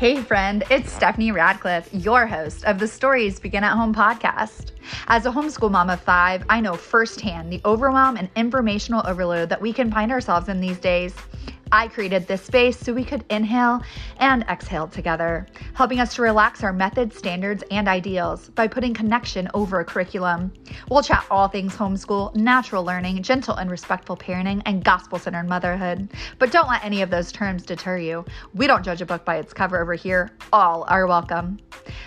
Hey, friend, it's Stephanie Radcliffe, your host of the Stories Begin at Home podcast. As a homeschool mom of five, I know firsthand the overwhelm and informational overload that we can find ourselves in these days. I created this space so we could inhale and exhale together, helping us to relax our methods, standards, and ideals by putting connection over a curriculum. We'll chat all things homeschool, natural learning, gentle and respectful parenting, and gospel centered motherhood. But don't let any of those terms deter you. We don't judge a book by its cover over here, all are welcome.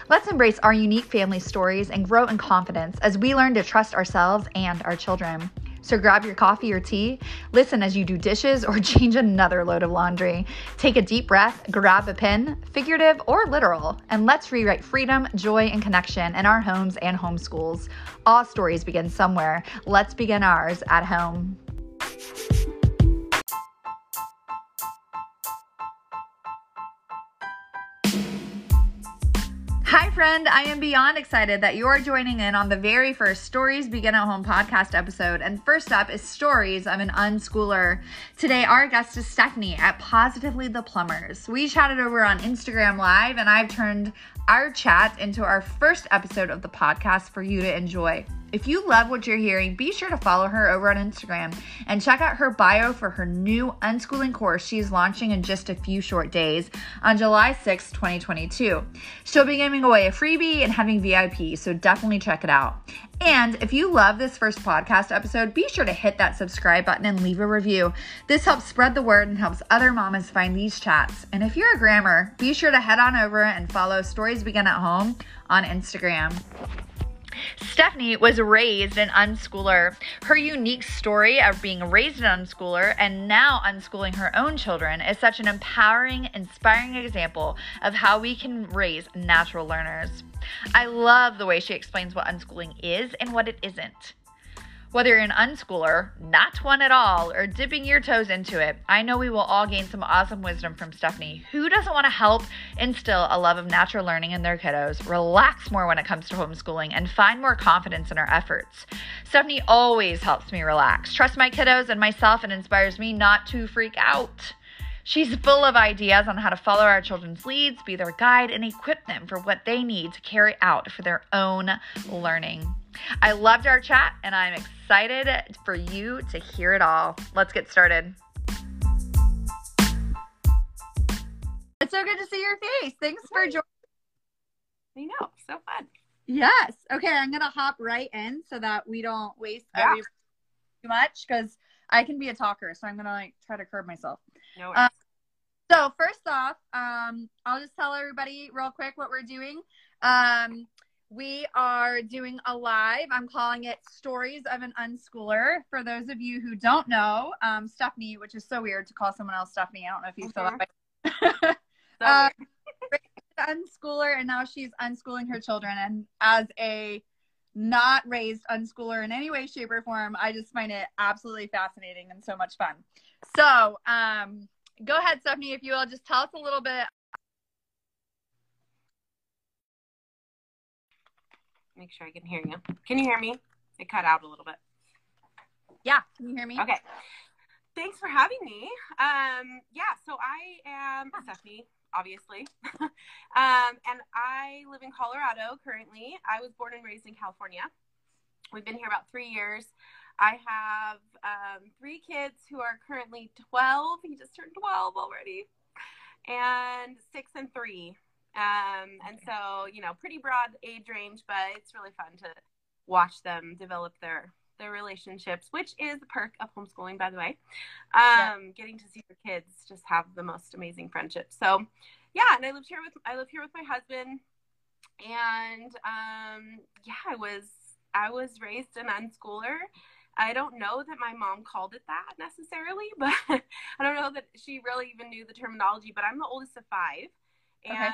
Let's embrace our unique family stories and grow in confidence as we learn to trust ourselves and our children. So grab your coffee or tea, listen as you do dishes or change another load of laundry. Take a deep breath, grab a pen, figurative or literal, and let's rewrite freedom, joy, and connection in our homes and homeschools. All stories begin somewhere. Let's begin ours at home. Hi, friend. I am beyond excited that you are joining in on the very first Stories Begin at Home podcast episode. And first up is Stories of an Unschooler. Today, our guest is Stephanie at Positively the Plummers. We chatted over on Instagram Live, and I've turned our chat into our first episode of the podcast for you to enjoy. If you love what you're hearing, be sure to follow her over on Instagram and check out her bio for her new unschooling course she's launching in just a few short days on July 6, 2022. She'll be giving away a freebie and having VIP, so definitely check it out. And if you love this first podcast episode, be sure to hit that subscribe button and leave a review. This helps spread the word and helps other mamas find these chats. And if you're a grammar, be sure to head on over and follow Stories Begin at Home on Instagram. Stephanie was raised an unschooler. Her unique story of being raised an unschooler and now unschooling her own children is such an empowering, inspiring example of how we can raise natural learners. I love the way she explains what unschooling is and what it isn't. Whether you're an unschooler, not one at all, or dipping your toes into it, I know we will all gain some awesome wisdom from Stephanie. Who doesn't want to help instill a love of natural learning in their kiddos, relax more when it comes to homeschooling, and find more confidence in our efforts? Stephanie always helps me relax, trust my kiddos and myself, and inspires me not to freak out. She's full of ideas on how to follow our children's leads, be their guide, and equip them for what they need to carry out for their own learning. I loved our chat and I'm excited for you to hear it all. Let's get started. It's so good to see your face. Thanks for joining. I know, so fun. Yes. Okay, I'm gonna hop right in so that we don't waste Yeah. too much because I can be a talker, so I'm gonna like try to curb myself. No Uh, So first off, um, I'll just tell everybody real quick what we're doing. Um, we are doing a live. I'm calling it Stories of an Unschooler. For those of you who don't know, um, Stephanie, which is so weird to call someone else Stephanie. I don't know if you feel that way. Uh, unschooler, and now she's unschooling her children. And as a not raised unschooler in any way, shape, or form, I just find it absolutely fascinating and so much fun. So, um, go ahead, Stephanie, if you will, just tell us a little bit. Make sure I can hear you. Can you hear me? It cut out a little bit. Yeah, can you hear me? Okay. Thanks for having me. Um, yeah, so I am Stephanie, obviously. um, and I live in Colorado currently. I was born and raised in California. We've been here about three years. I have um, three kids who are currently 12. He just turned 12 already. And six and three. Um, and so, you know, pretty broad age range, but it's really fun to watch them develop their their relationships, which is the perk of homeschooling, by the way. Um, getting to see your kids just have the most amazing friendships. So, yeah, and I lived here with I live here with my husband, and um, yeah, I was I was raised an unschooler. I don't know that my mom called it that necessarily, but I don't know that she really even knew the terminology. But I'm the oldest of five. Okay.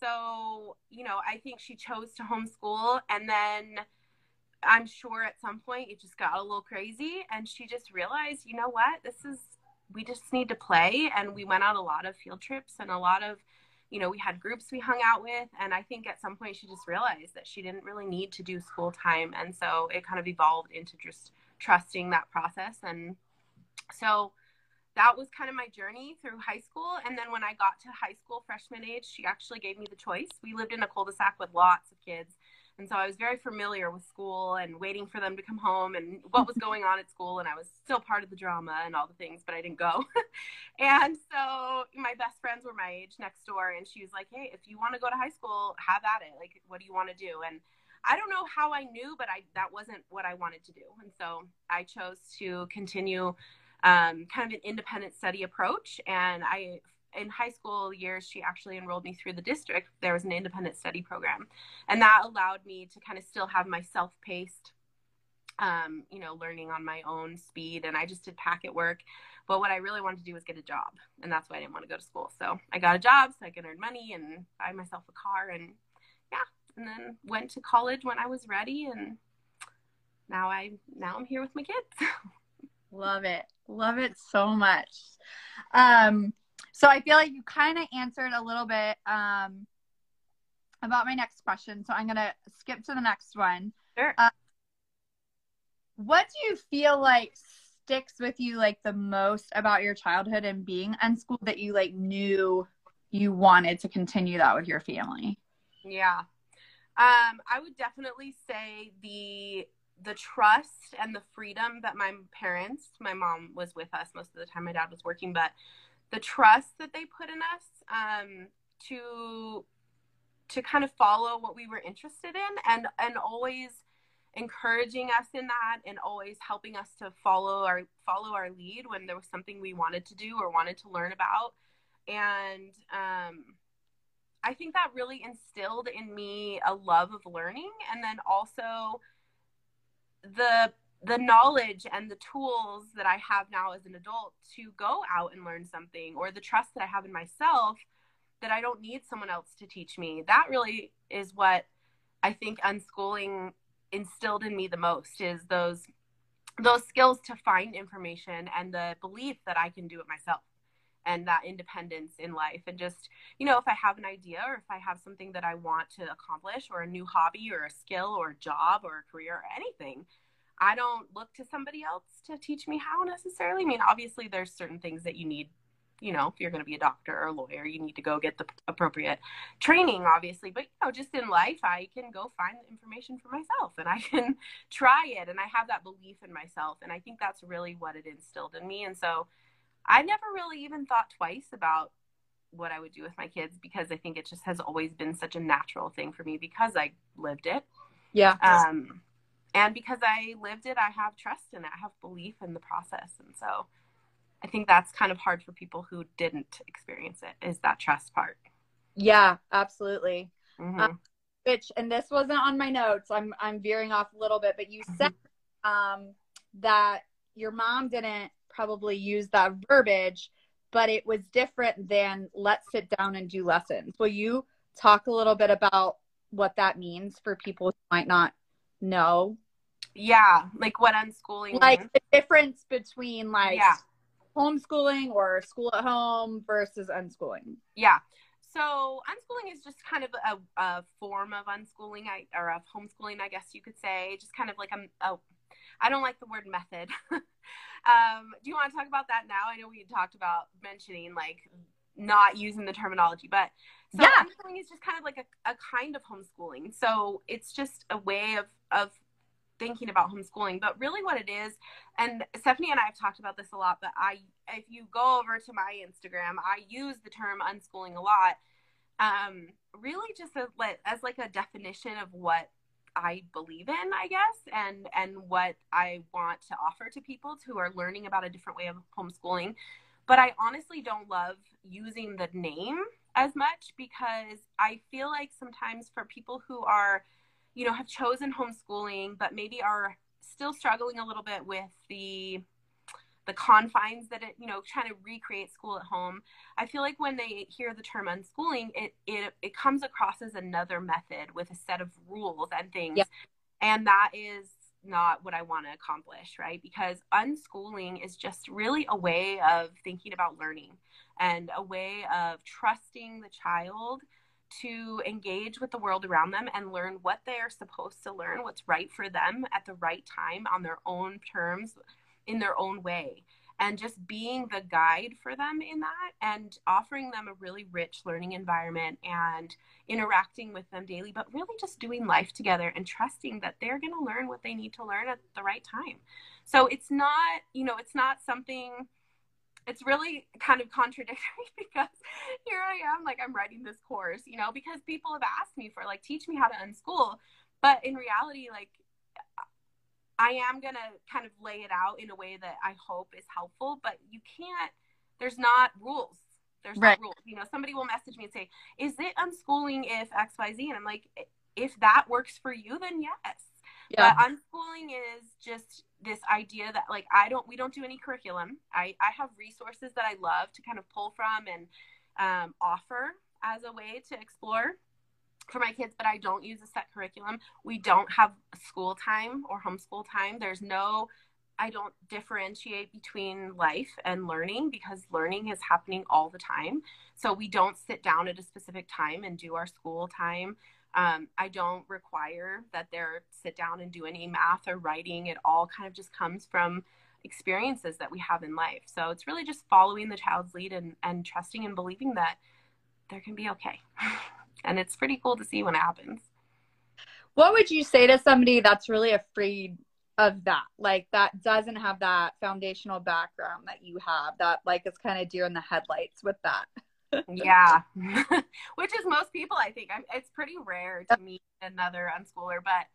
So, you know, I think she chose to homeschool and then I'm sure at some point it just got a little crazy and she just realized, you know what, this is we just need to play and we went on a lot of field trips and a lot of you know, we had groups we hung out with and I think at some point she just realized that she didn't really need to do school time and so it kind of evolved into just trusting that process and so that was kind of my journey through high school. And then when I got to high school freshman age, she actually gave me the choice. We lived in a cul-de-sac with lots of kids. And so I was very familiar with school and waiting for them to come home and what was going on at school. And I was still part of the drama and all the things, but I didn't go. and so my best friends were my age next door. And she was like, Hey, if you want to go to high school, have at it. Like, what do you want to do? And I don't know how I knew, but I that wasn't what I wanted to do. And so I chose to continue um, kind of an independent study approach. And I in high school years, she actually enrolled me through the district. There was an independent study program, and that allowed me to kind of still have my self-paced, um, you know, learning on my own speed. And I just did packet work. But what I really wanted to do was get a job, and that's why I didn't want to go to school. So I got a job so I could earn money and buy myself a car, and yeah, and then went to college when I was ready, and now I now I'm here with my kids. Love it. Love it so much. Um, so I feel like you kind of answered a little bit um, about my next question. So I'm going to skip to the next one. Sure. Uh, what do you feel like sticks with you like the most about your childhood and being unschooled that you like knew you wanted to continue that with your family? Yeah. Um, I would definitely say the the trust and the freedom that my parents, my mom was with us most of the time, my dad was working, but the trust that they put in us um, to to kind of follow what we were interested in and and always encouraging us in that and always helping us to follow our follow our lead when there was something we wanted to do or wanted to learn about. And um, i think that really instilled in me a love of learning and then also the the knowledge and the tools that I have now as an adult to go out and learn something or the trust that I have in myself that I don't need someone else to teach me. That really is what I think unschooling instilled in me the most is those those skills to find information and the belief that I can do it myself and that independence in life and just you know if i have an idea or if i have something that i want to accomplish or a new hobby or a skill or a job or a career or anything I don't look to somebody else to teach me how necessarily. I mean, obviously, there's certain things that you need. You know, if you're going to be a doctor or a lawyer, you need to go get the appropriate training, obviously. But, you know, just in life, I can go find the information for myself and I can try it. And I have that belief in myself. And I think that's really what it instilled in me. And so I never really even thought twice about what I would do with my kids because I think it just has always been such a natural thing for me because I lived it. Yeah. Um, and because I lived it, I have trust in it. I have belief in the process. And so I think that's kind of hard for people who didn't experience it is that trust part. Yeah, absolutely. Mm-hmm. Um, which, and this wasn't on my notes. I'm, I'm veering off a little bit, but you said, mm-hmm. um, that your mom didn't probably use that verbiage, but it was different than let's sit down and do lessons. Will you talk a little bit about what that means for people who might not know yeah, like what unschooling like means. the difference between like yeah. homeschooling or school at home versus unschooling. Yeah. So unschooling is just kind of a, a form of unschooling, I, or of homeschooling, I guess you could say. Just kind of like a, a I don't like the word method. um, do you want to talk about that now? I know we talked about mentioning like not using the terminology, but so yeah. unschooling is just kind of like a, a kind of homeschooling. So it's just a way of of thinking about homeschooling but really what it is and stephanie and i have talked about this a lot but i if you go over to my instagram i use the term unschooling a lot um, really just as, as like a definition of what i believe in i guess and and what i want to offer to people who are learning about a different way of homeschooling. But i honestly don't love using the name as much because i feel like sometimes for people who are you know, have chosen homeschooling, but maybe are still struggling a little bit with the the confines that it, you know, trying to recreate school at home. I feel like when they hear the term unschooling, it it it comes across as another method with a set of rules and things. Yep. And that is not what I want to accomplish, right? Because unschooling is just really a way of thinking about learning and a way of trusting the child to engage with the world around them and learn what they are supposed to learn, what's right for them at the right time on their own terms, in their own way. and just being the guide for them in that and offering them a really rich learning environment and interacting with them daily, but really just doing life together and trusting that they're going to learn what they need to learn at the right time. So it's not, you know, it's not something it's really kind of contradictory because here I am, like I'm writing this course, you know, because people have asked me for like teach me how to unschool, but in reality, like I am gonna kind of lay it out in a way that I hope is helpful, but you can't. There's not rules. There's right. no rules. You know, somebody will message me and say, "Is it unschooling if X, Y, Z?" And I'm like, if that works for you, then yes. Yeah. But unschooling is just this idea that like I don't we don't do any curriculum. I I have resources that I love to kind of pull from and um, offer as a way to explore for my kids, but I don't use a set curriculum. We don't have school time or homeschool time. There's no, I don't differentiate between life and learning because learning is happening all the time. So we don't sit down at a specific time and do our school time. Um, I don't require that they're sit down and do any math or writing. It all kind of just comes from experiences that we have in life. So it's really just following the child's lead and, and trusting and believing that there can be okay. and it's pretty cool to see when it happens. What would you say to somebody that's really afraid of that? Like that doesn't have that foundational background that you have, that like is kind of deer in the headlights with that. yeah, which is most people. I think I'm, it's pretty rare to meet another unschooler, but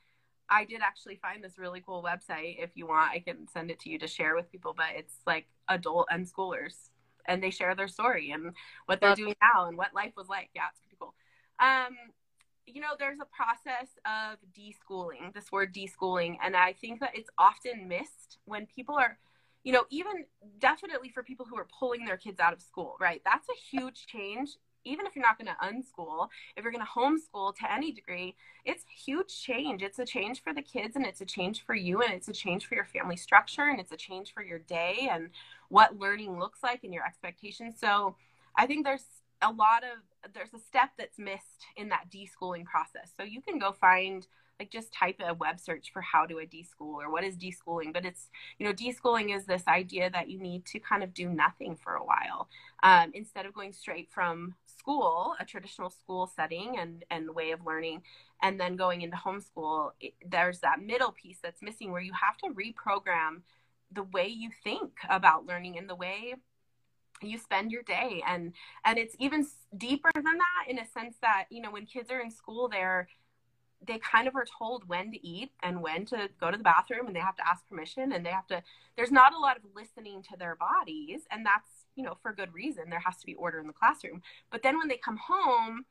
I did actually find this really cool website. If you want, I can send it to you to share with people. But it's like adult unschoolers, and they share their story and what they're doing now and what life was like. Yeah, it's. Um, you know, there's a process of deschooling, this word deschooling, and I think that it's often missed when people are, you know, even definitely for people who are pulling their kids out of school, right? That's a huge change. Even if you're not going to unschool, if you're going to homeschool to any degree, it's huge change. It's a change for the kids and it's a change for you and it's a change for your family structure and it's a change for your day and what learning looks like and your expectations. So I think there's a lot of there's a step that's missed in that deschooling process. So you can go find like just type a web search for how to I deschool or what is deschooling. But it's you know deschooling is this idea that you need to kind of do nothing for a while um, instead of going straight from school, a traditional school setting and and way of learning, and then going into homeschool. It, there's that middle piece that's missing where you have to reprogram the way you think about learning and the way you spend your day. And and it's even deeper than that in a sense that you know when kids are in school they're they kind of are told when to eat and when to go to the bathroom and they have to ask permission and they have to there's not a lot of listening to their bodies. And that's you know for good reason. There has to be order in the classroom. But then when they come home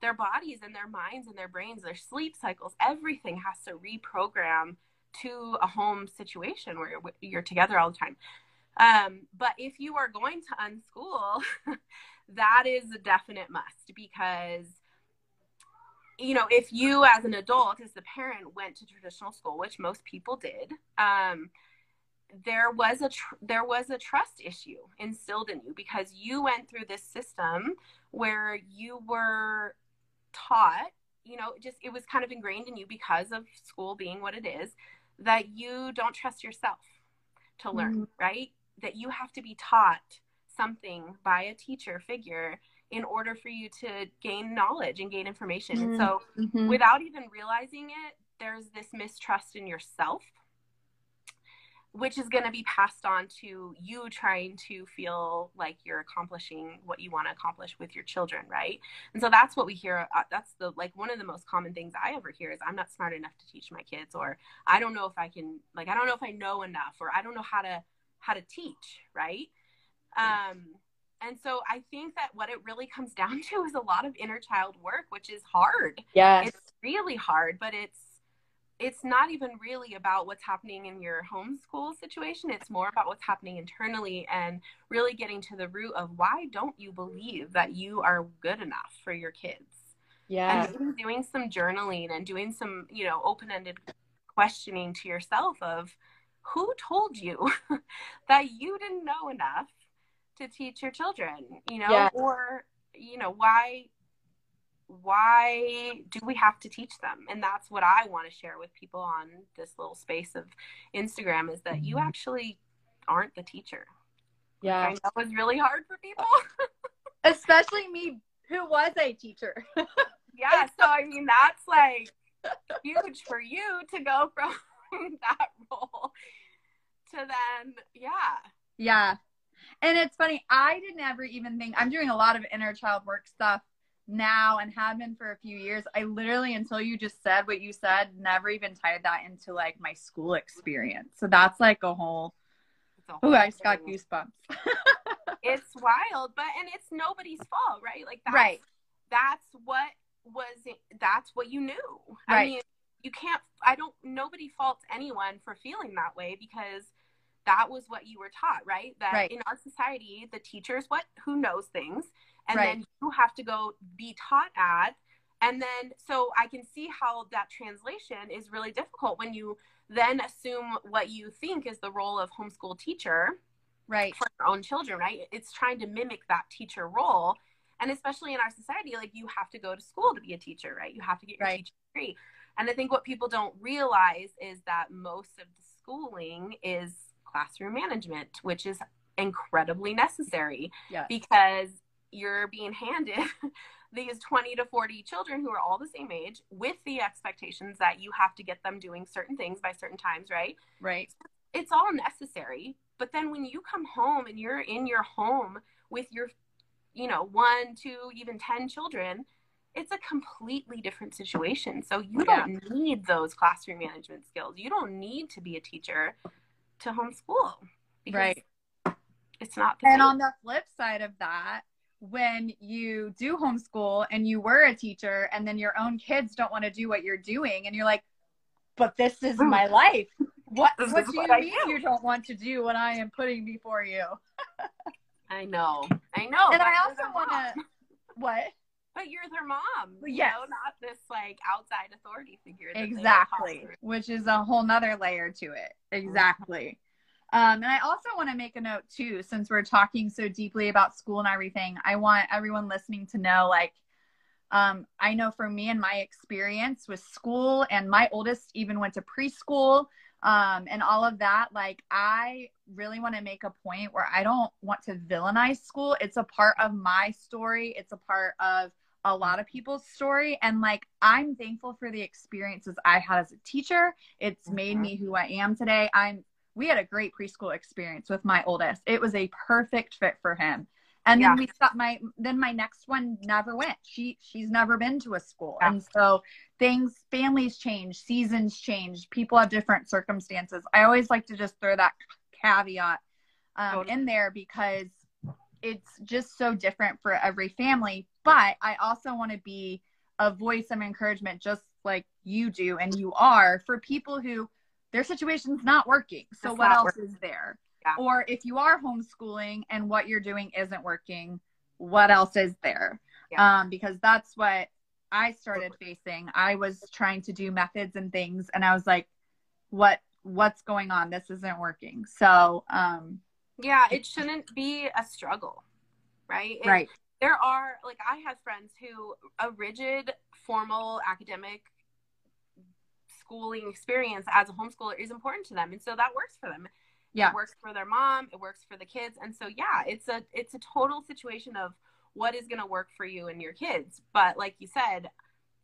their bodies and their minds and their brains their sleep cycles everything has to reprogram to a home situation where you're, you're together all the time um, but if you are going to unschool, that is a definite must because you know if you as an adult as the parent went to traditional school which most people did um, there was a tr- there was a trust issue instilled in you because you went through this system where you were taught you know just it was kind of ingrained in you because of school being what it is that you don't trust yourself to learn mm-hmm. right that you have to be taught something by a teacher figure in order for you to gain knowledge and gain information. Mm-hmm. And so, mm-hmm. without even realizing it, there's this mistrust in yourself, which is going to be passed on to you trying to feel like you're accomplishing what you want to accomplish with your children, right? And so that's what we hear. Uh, that's the like one of the most common things I ever hear is I'm not smart enough to teach my kids, or I don't know if I can, like, I don't know if I know enough, or I don't know how to how to teach, right? Um, and so I think that what it really comes down to is a lot of inner child work, which is hard. Yeah, it's really hard, but it's it's not even really about what's happening in your homeschool situation. It's more about what's happening internally and really getting to the root of why don't you believe that you are good enough for your kids. Yeah, and doing some journaling and doing some you know open ended questioning to yourself of who told you that you didn't know enough to teach your children you know yeah. or you know why why do we have to teach them and that's what i want to share with people on this little space of instagram is that you mm-hmm. actually aren't the teacher Yeah. I know was really hard for people. Especially me who was a teacher. yeah, so I mean that's like huge for you to go from that role to then yeah. Yeah. And it's funny, I didn't ever even think I'm doing a lot of inner child work stuff now and have been for a few years. I literally, until you just said what you said, never even tied that into like my school experience. So that's like a whole. Oh, I just got goosebumps. it's wild, but and it's nobody's fault, right? Like that's, right. That's what was. That's what you knew. Right. I mean, you can't. I don't. Nobody faults anyone for feeling that way because that was what you were taught, right? That right. in our society, the teacher's what who knows things, and right. then you have to go be taught at. And then, so I can see how that translation is really difficult when you then assume what you think is the role of homeschool teacher, right, for your own children, right? It's trying to mimic that teacher role, and especially in our society, like you have to go to school to be a teacher, right? You have to get your right. teacher degree. And I think what people don't realize is that most of the schooling is classroom management, which is incredibly necessary yes. because you're being handed these 20 to 40 children who are all the same age with the expectations that you have to get them doing certain things by certain times, right? Right. It's all necessary. But then when you come home and you're in your home with your, you know, one, two, even 10 children, it's a completely different situation. So you Yeah. don't need those classroom management skills. You don't need to be a teacher to homeschool Right. it's not And same. on the flip side of that, when you do homeschool and you were a teacher and then your own kids don't want to do what you're doing and you're like, but this is oh my life. What, what do you I mean do." you don't want to do what I am putting before you? I know. I know. and I also want to, what? But you're their mom. you know, not this like outside authority figure. Exactly. Which is a whole nother layer to it. Exactly. Um, and I also want to make a note too, since we're talking so deeply about school and everything, I want everyone listening to know like, um, I know for me and my experience with school, and my oldest even went to preschool um, and all of that, like, I really want to make a point where I don't want to villainize school. It's a part of my story, it's a part of a lot of people's story. And like, I'm thankful for the experiences I had as a teacher. It's made Mhm. me who I am today. I'm, we had a great preschool experience with my oldest. It was a perfect fit for him. And Yeah. then we stopped my, then my next one never went. She, she's never been to a school. Yeah. And so things, families change, seasons change, people have different circumstances. I always like to just throw that caveat um, Totally. in there because it's just so different for every family. But I also want to be a voice of encouragement, just like you do and you are, for people who their situation's not working. So It's what else working. is there? Yeah. Or if you are homeschooling and what you're doing isn't working, what else is there? Yeah. Um, because that's what I started facing. I was trying to do methods and things, and I was like, "What? What's going on? This isn't working." So, um, Yeah, it shouldn't be a struggle, right? It- right, There are like I have friends who a rigid formal academic schooling experience as a homeschooler is important to them, and so that works for them. yeah, It works for their mom. It works for the kids, and so yeah, it's a it's a total situation of what is going to work for you and your kids. But like you said,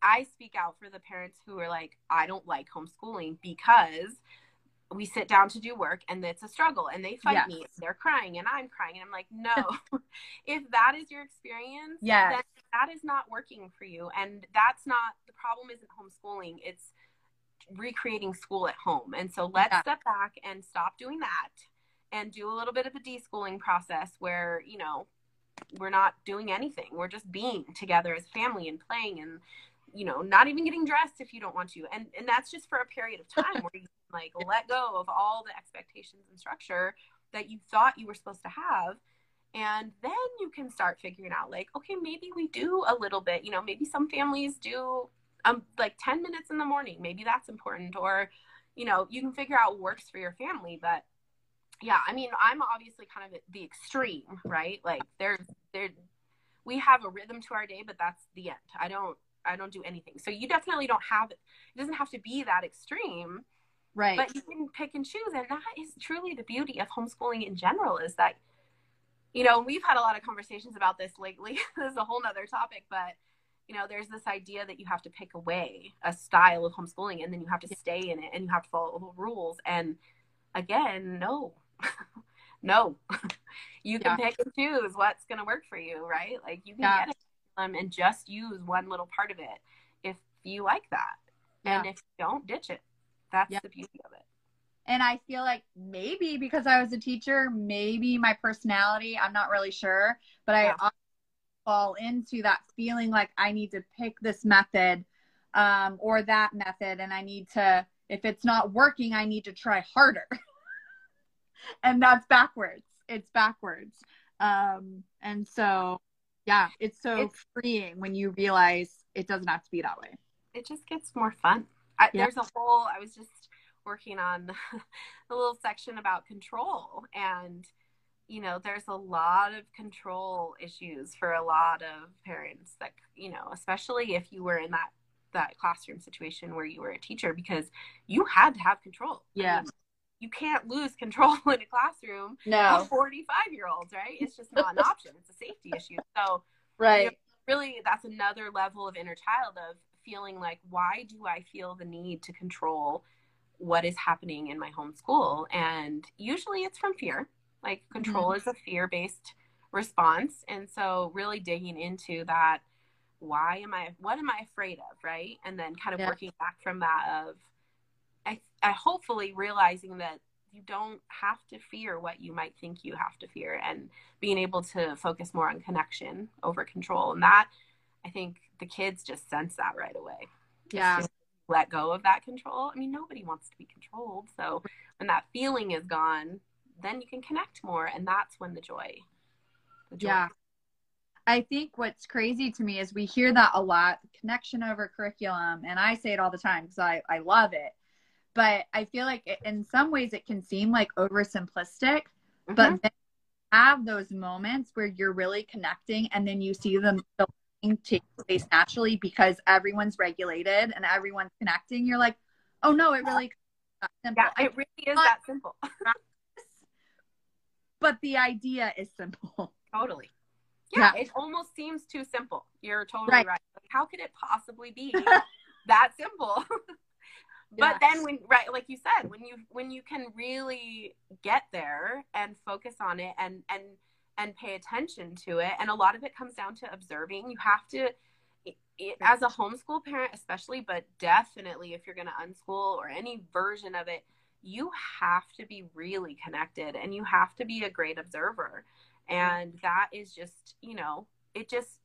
I speak out for the parents who are like, I don't like homeschooling because we sit down to do work and it's a struggle and they fight Yes. me. They're crying and I'm crying and I'm like, no. if that is your experience, then that is not working for you. And that's not the problem. Isn't homeschooling? It's recreating school at home. And so let's Yeah. step back and stop doing that and do a little bit of a deschooling process where you know we're not doing anything we're just being together as family and playing and you know not even getting dressed if you don't want to. And and that's just for a period of time where you can like let go of all the expectations and structure that you thought you were supposed to have. And then you can start figuring out like okay maybe we do a little bit you know maybe some families do um like 10 minutes in the morning. Maybe that's important. Or you know you can figure out what works for your family. But yeah i mean i'm obviously kind of the extreme right? Like there's there we have a rhythm to our day but that's the end. I don't i don't do anything so you definitely don't have it it doesn't have to be that extreme right, but you can pick and choose and that is truly the beauty of homeschooling in general is that you know, we've had a lot of conversations about this lately. this is a whole nother topic, but you know, there's this idea that you have to pick away a style of homeschooling and then you have to stay in it and you have to follow the rules. And again, no, no, you can yeah. pick and choose what's going to work for you, right? Like you can yeah. get um, and just use one little part of it if you like that. Yeah. And if you don't, ditch it. That's the beauty of it. And I feel like maybe because I was a teacher, maybe my personality, I'm not really sure, but I fall into that feeling like I need to pick this method um, or that method. And I need to, if it's not working, I need to try harder. and that's backwards. It's backwards. Um, and so, yeah, it's so it's, freeing when you realize it doesn't have to be that way. It just gets more fun. I, yeah. There's a whole, I was just working on a little section about control and you know there's a lot of control issues for a lot of parents that you know especially if you were in that that classroom situation where you were a teacher because you had to have control yeah I mean, you can't lose control in a classroom no of 45 year olds right it's just not an option it's a safety issue so right you know, really that's another level of inner child of feeling like why do i feel the need to control what is happening in my home school and usually it's from fear like control mm-hmm. is a fear based response. And so really digging into that why am I what am I afraid of, right? And then kind of yeah. working back from that of I, hopefully realizing that you don't have to fear what you might think you have to fear and being able to focus more on connection over control. And that I think the kids just sense that right away. Yeah. let go of that control. I mean, nobody wants to be controlled. So when that feeling is gone, then you can connect more and that's when the joy, the joy. yeah i think what's crazy to me is we hear that a lot connection over curriculum and i say it all the time because I, I love it but i feel like it, in some ways it can seem like oversimplistic mm-hmm. but then have those moments where you're really connecting and then you see them take place naturally because everyone's regulated and everyone's connecting you're like oh no it really yeah, it really is that simple but the idea is simple. Totally. Yeah, yeah. it almost seems too simple. You're totally right. right. Like, how could it possibly be that simple? but then when right like you said when you when you can really get there and focus on it and and and pay attention to it and a lot of it comes down to observing you have to it, as a homeschool parent especially but definitely if you're going to unschool or any version of it you have to be really connected and you have to be a great observer. And that is just, you know, it just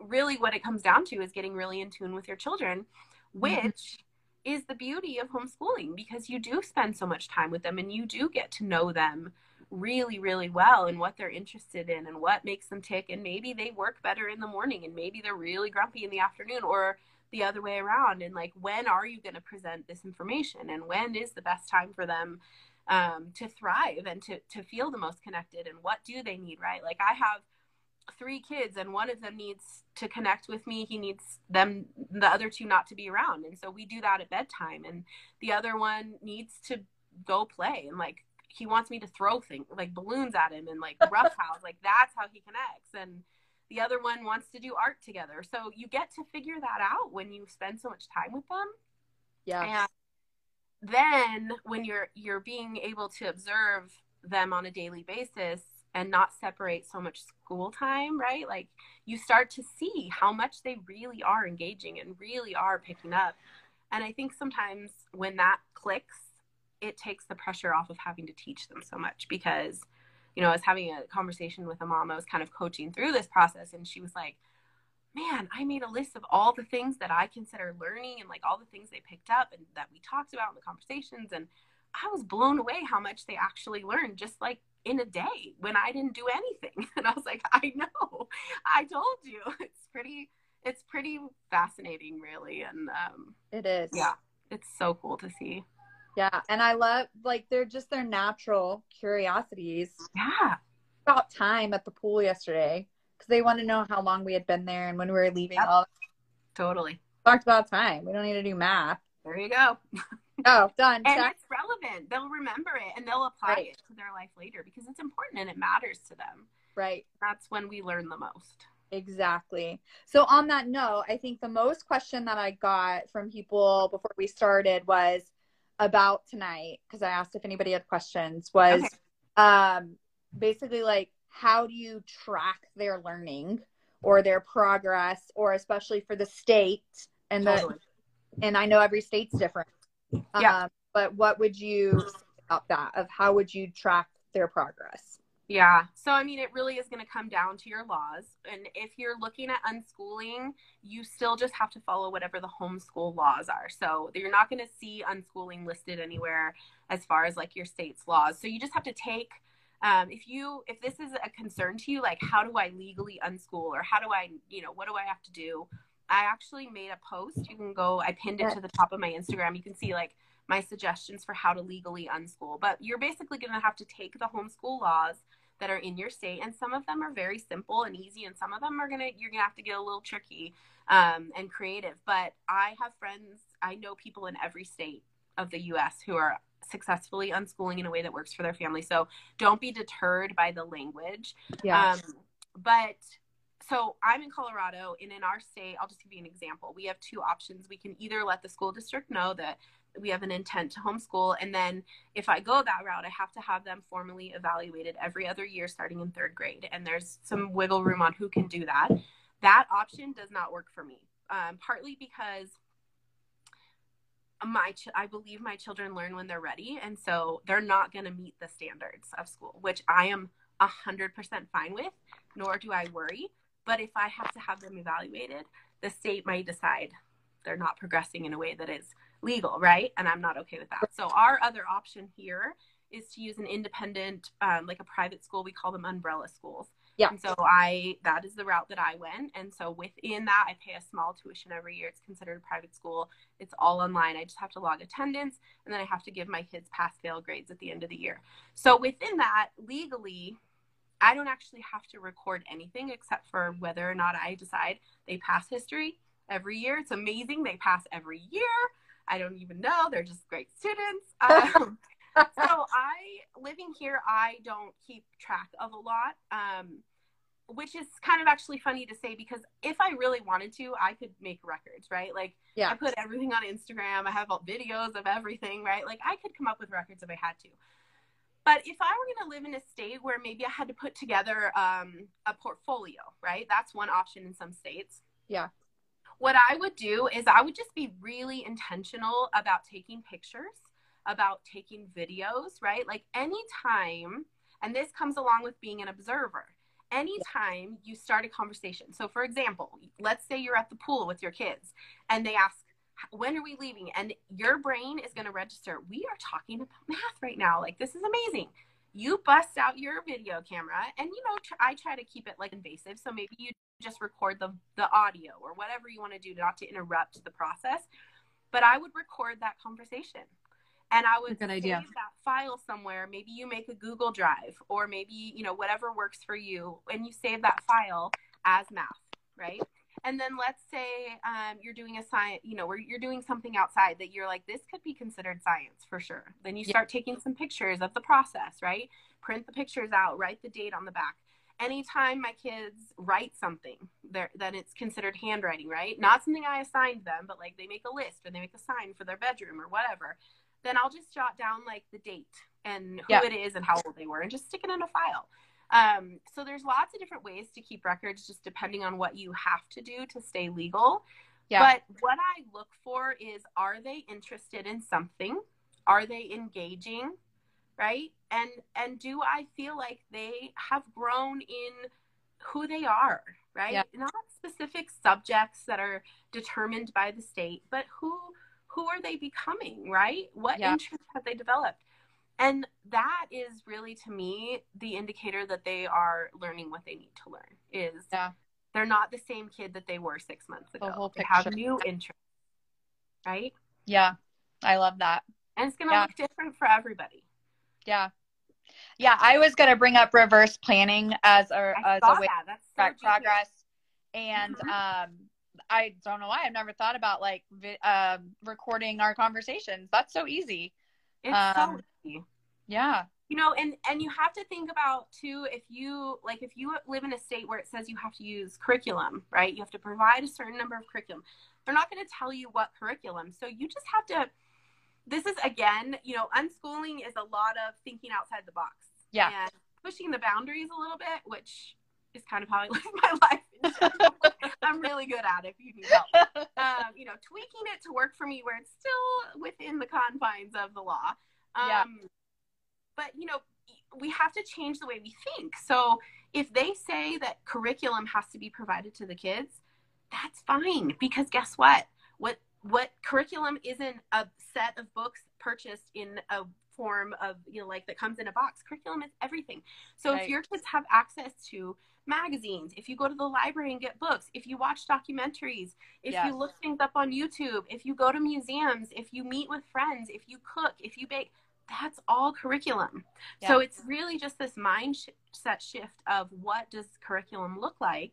really what it comes down to is getting really in tune with your children, mm-hmm. which. Is the beauty of homeschooling because you do spend so much time with them and you do get to know them really really well and what they're interested in and what makes them tick. And maybe they work better in the morning and maybe they're really grumpy in the afternoon or the other way around. And like when are you going to present this information and when is the best time for them um, to thrive and to, to feel the most connected and what do they need right? Like i have three kids and one of them needs to connect with me he needs them the other two not to be around and so we do that at bedtime and the other one needs to go play and like he wants me to throw things like balloons at him and like roughhouse like that's how he connects and the other one wants to do art together. So you get to figure that out when you spend so much time with them. Yeah. And then when you're you're being able to observe them on a daily basis and not separate so much school time, right? Like you start to see how much they really are engaging and really are picking up. And I think sometimes when that clicks, it takes the pressure off of having to teach them so much because you know, I was having a conversation with a mom I was kind of coaching through this process, and she was like, Man, I made a list of all the things that I consider learning and like all the things they picked up and that we talked about in the conversations. And I was blown away how much they actually learned just like in a day when I didn't do anything. And I was like, I know, I told you. It's pretty, it's pretty fascinating, really. And um, it is. Yeah, it's so cool to see. Yeah, and I love like they're just their natural curiosities. Yeah. About time at the pool yesterday because they want to know how long we had been there and when we were leaving. Yep. All totally talked about time. We don't need to do math. There you go. oh, done. and Check. it's relevant. They'll remember it and they'll apply right. it to their life later because it's important and it matters to them. Right. That's when we learn the most. Exactly. So on that note, I think the most question that I got from people before we started was about tonight because I asked if anybody had questions was Okay. um basically like how do you track their learning or their progress or especially for the state and the and I know every state's different. Yeah. Um, but what would you about that of how would you track their progress? Yeah. So, I mean, it really is going to come down to your laws. And if you're looking at unschooling, you still just have to follow whatever the homeschool laws are. So, you're not going to see unschooling listed anywhere as far as like your state's laws. So, you just have to take. Um, if you if this is a concern to you like how do i legally unschool or how do i you know what do i have to do i actually made a post. You can go i pinned it to the top of my instagram. You can see like my suggestions for how to legally unschool. But you're basically going to have to take the homeschool laws that are in your state and some of them are very simple and easy and some of them are gonna you're gonna have to get a little tricky um, and creative. But i have friends i know people in every state of the us who are successfully unschooling in a way that works for their family. So don't be deterred by the language. Yeah. um, but so I'm in Colorado, and in our state, I'll just give you an example. We have two options. We can either let the school district know that we have an intent to homeschool, and then if I go that route, I have to have them formally evaluated every other year starting in third grade. And there's some wiggle room on who can do that. That option does not work for me, um, partly because my ch- I believe my children learn when they're ready, and so they're not going to meet the standards of school, which I am a hundred percent fine with. Nor do I worry. But if I have to have them evaluated, the state might decide they're not progressing in a way that is legal, right? And I'm not okay with that. So our other option here is to use an independent, um, like a private school. We call them umbrella schools. Yeah. And so I that is the route that I went. And so within that, I pay a small tuition every year. It's considered a private school. It's all online. I just have to log attendance, and then I have to give my kids pass fail grades at the end of the year. So within that, legally, I don't actually have to record anything except for whether or not I decide they pass history every year. It's amazing. They pass every year. I don't even know. They're just great students. Um, so I, living here, I don't keep track of a lot, um, which is kind of actually funny to say because if I really wanted to, I could make records, right? Like Yeah. I put everything on Instagram. I have all videos of everything, right? Like I could come up with records if I had to. But if I were going to live in a state where maybe I had to put together um, a portfolio, right? That's one option in some states. Yeah. What I would do is I would just be really intentional about taking pictures, about taking videos, right? Like anytime, and this comes along with being an observer, anytime you start a conversation. So, for example, let's say you're at the pool with your kids and they ask, when are we leaving? And your brain is going to register, we are talking about math right now. Like, this is amazing. You bust out your video camera, and you know, tr- I try to keep it like invasive. So maybe you just record the, the audio or whatever you want to do not to interrupt the process. But I would record that conversation and I would save idea. that file somewhere. Maybe you make a Google Drive or maybe, you know, whatever works for you and you save that file as math, right? And then let's say um, you're doing a science, you know, where you're doing something outside that you're like, this could be considered science for sure. Then you Yeah. start taking some pictures of the process, right? Print the pictures out, write the date on the back. Anytime my kids write something, then it's considered handwriting, right? Not something I assigned them, but like they make a list or they make a sign for their bedroom or whatever. Then I'll just jot down like the date and who Yeah. it is and how old they were and just stick it in a file. Um, so there's lots of different ways to keep records, just depending on what you have to do to stay legal. Yeah. But what I look for is, are they interested in something? Are they engaging? Right? And and do I feel like they have grown in who they are? Right? Yeah. Not specific subjects that are determined by the state, but who who are they becoming? Right? What Yeah. interests have they developed? And that is really to me the indicator that they are learning what they need to learn is Yeah. they're not the same kid that they were six months ago. whole they have new interests. Right? Yeah. I love that. And it's gonna Yeah. look different for everybody. Yeah. Yeah, I was going to bring up reverse planning as a I as a way that. So track genius. progress and Mhm. um I don't know why I've never thought about like vi- um recording our conversations. That's so easy. It's um, so easy. Yeah. you know and and you have to think about too if you like if you live in a state where it says you have to use curriculum right? You have to provide a certain number of curriculum. They're not going to tell you what curriculum. So you just have to this is again you know unschooling is a lot of thinking outside the box. Yeah. And pushing the boundaries a little bit which is kind of how i live my life i'm really good at it if you need help. Um, you know tweaking it to work for me where it's still within the confines of the law. Um, Yeah. But you know we have to change the way we think so if they say that curriculum has to be provided to the kids that's fine because guess what what what curriculum isn't a set of books purchased in a form of you know like that comes in a box curriculum is everything so Right. if your kids have access to magazines if you go to the library and get books if you watch documentaries if Yes. you look things up on youtube if you go to museums if you meet with friends if you cook if you bake that's all curriculum. So it's really just this mindset shift of what does curriculum look like?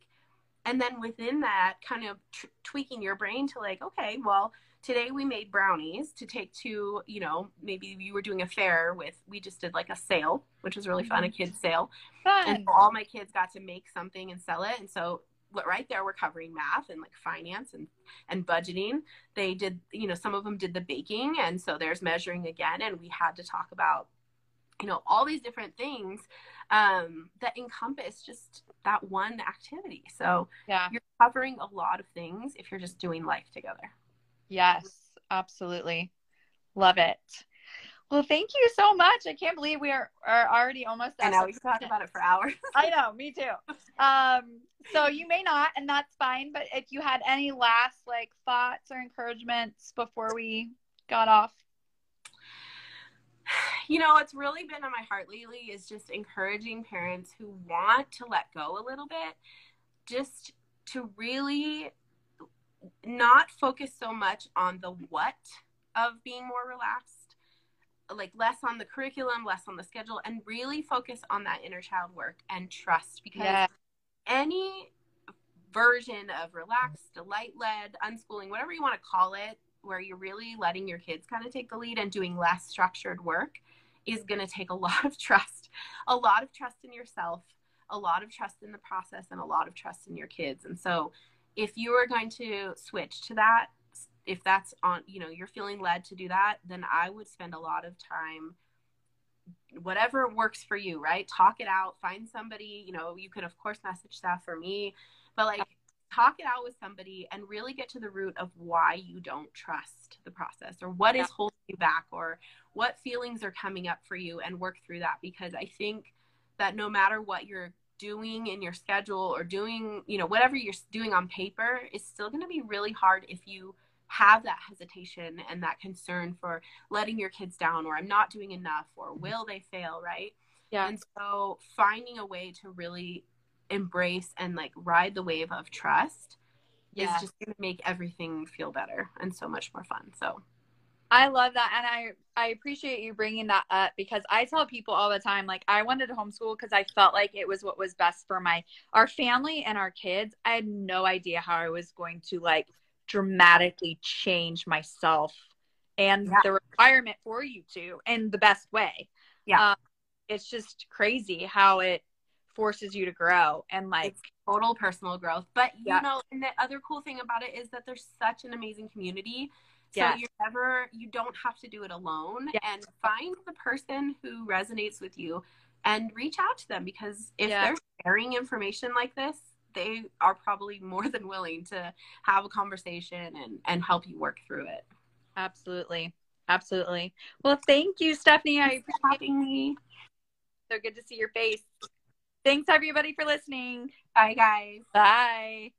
And then within that kind of tr- tweaking your brain to like okay well today we made brownies to take to you know maybe you were doing a fair with we just did like a sale which was really fun a mm-hmm. kids sale. And Fun. so all my kids got to make something and sell it. And so right there we're covering math and like finance and and budgeting they did you know some of them did the baking and so there's measuring again and we had to talk about you know all these different things um, that encompass just that one activity so Yeah. you're covering a lot of things if you're just doing life together Yes, absolutely. Love it. Well, thank you so much. I can't believe we are, are already almost and at now we can talk about it for hours I know, me too. Um, so you may not, and that's fine. But if you had any last like thoughts or encouragements before we got off, you know what's really been on my heart lately is just encouraging parents who want to let go a little bit just to really not focus so much on the what of being more relaxed like less on the curriculum less on the schedule and really focus on that inner child work and trust because yeah, any version of relaxed, delight led, unschooling, whatever you want to call it, where you're really letting your kids kind of take the lead and doing less structured work is going to take a lot of trust, a lot of trust in yourself, a lot of trust in the process, and a lot of trust in your kids. And so, if you are going to switch to that, if that's on, you know, you're feeling led to do that, then I would spend a lot of time whatever works for you, right? Talk it out, find somebody, you know, you can of course message staff for me, but like talk it out with somebody and really get to the root of why you don't trust the process or what is holding you back or what feelings are coming up for you and work through that because I think that no matter what you're doing in your schedule or doing, you know, whatever you're doing on paper is still going to be really hard if you have that hesitation and that concern for letting your kids down or I'm not doing enough or mm-hmm. will they fail, right? yeah, And so finding a way to really embrace and like ride the wave of trust yeah. is just going to make everything feel better and so much more fun. So, I love that, and I I appreciate you bringing that up because I tell people all the time like I wanted to homeschool because I felt like it was what was best for my our family and our kids. I had no idea how I was going to like dramatically change myself and Yeah. the requirement for you to in the best way. Yeah. Um, it's just crazy how it forces you to grow and like It's total personal growth. But you Yeah. know, and the other cool thing about it is that there's such an amazing community. So Yes. you're never you don't have to do it alone Yes. and find the person who resonates with you and reach out to them because if Yeah. they're sharing information like this, they are probably more than willing to have a conversation and and help you work through it. absolutely. Absolutely. Well, thank you, Stephanie. I Thanks for having me. so good to see your face. Thanks everybody for listening. Bye guys. Bye.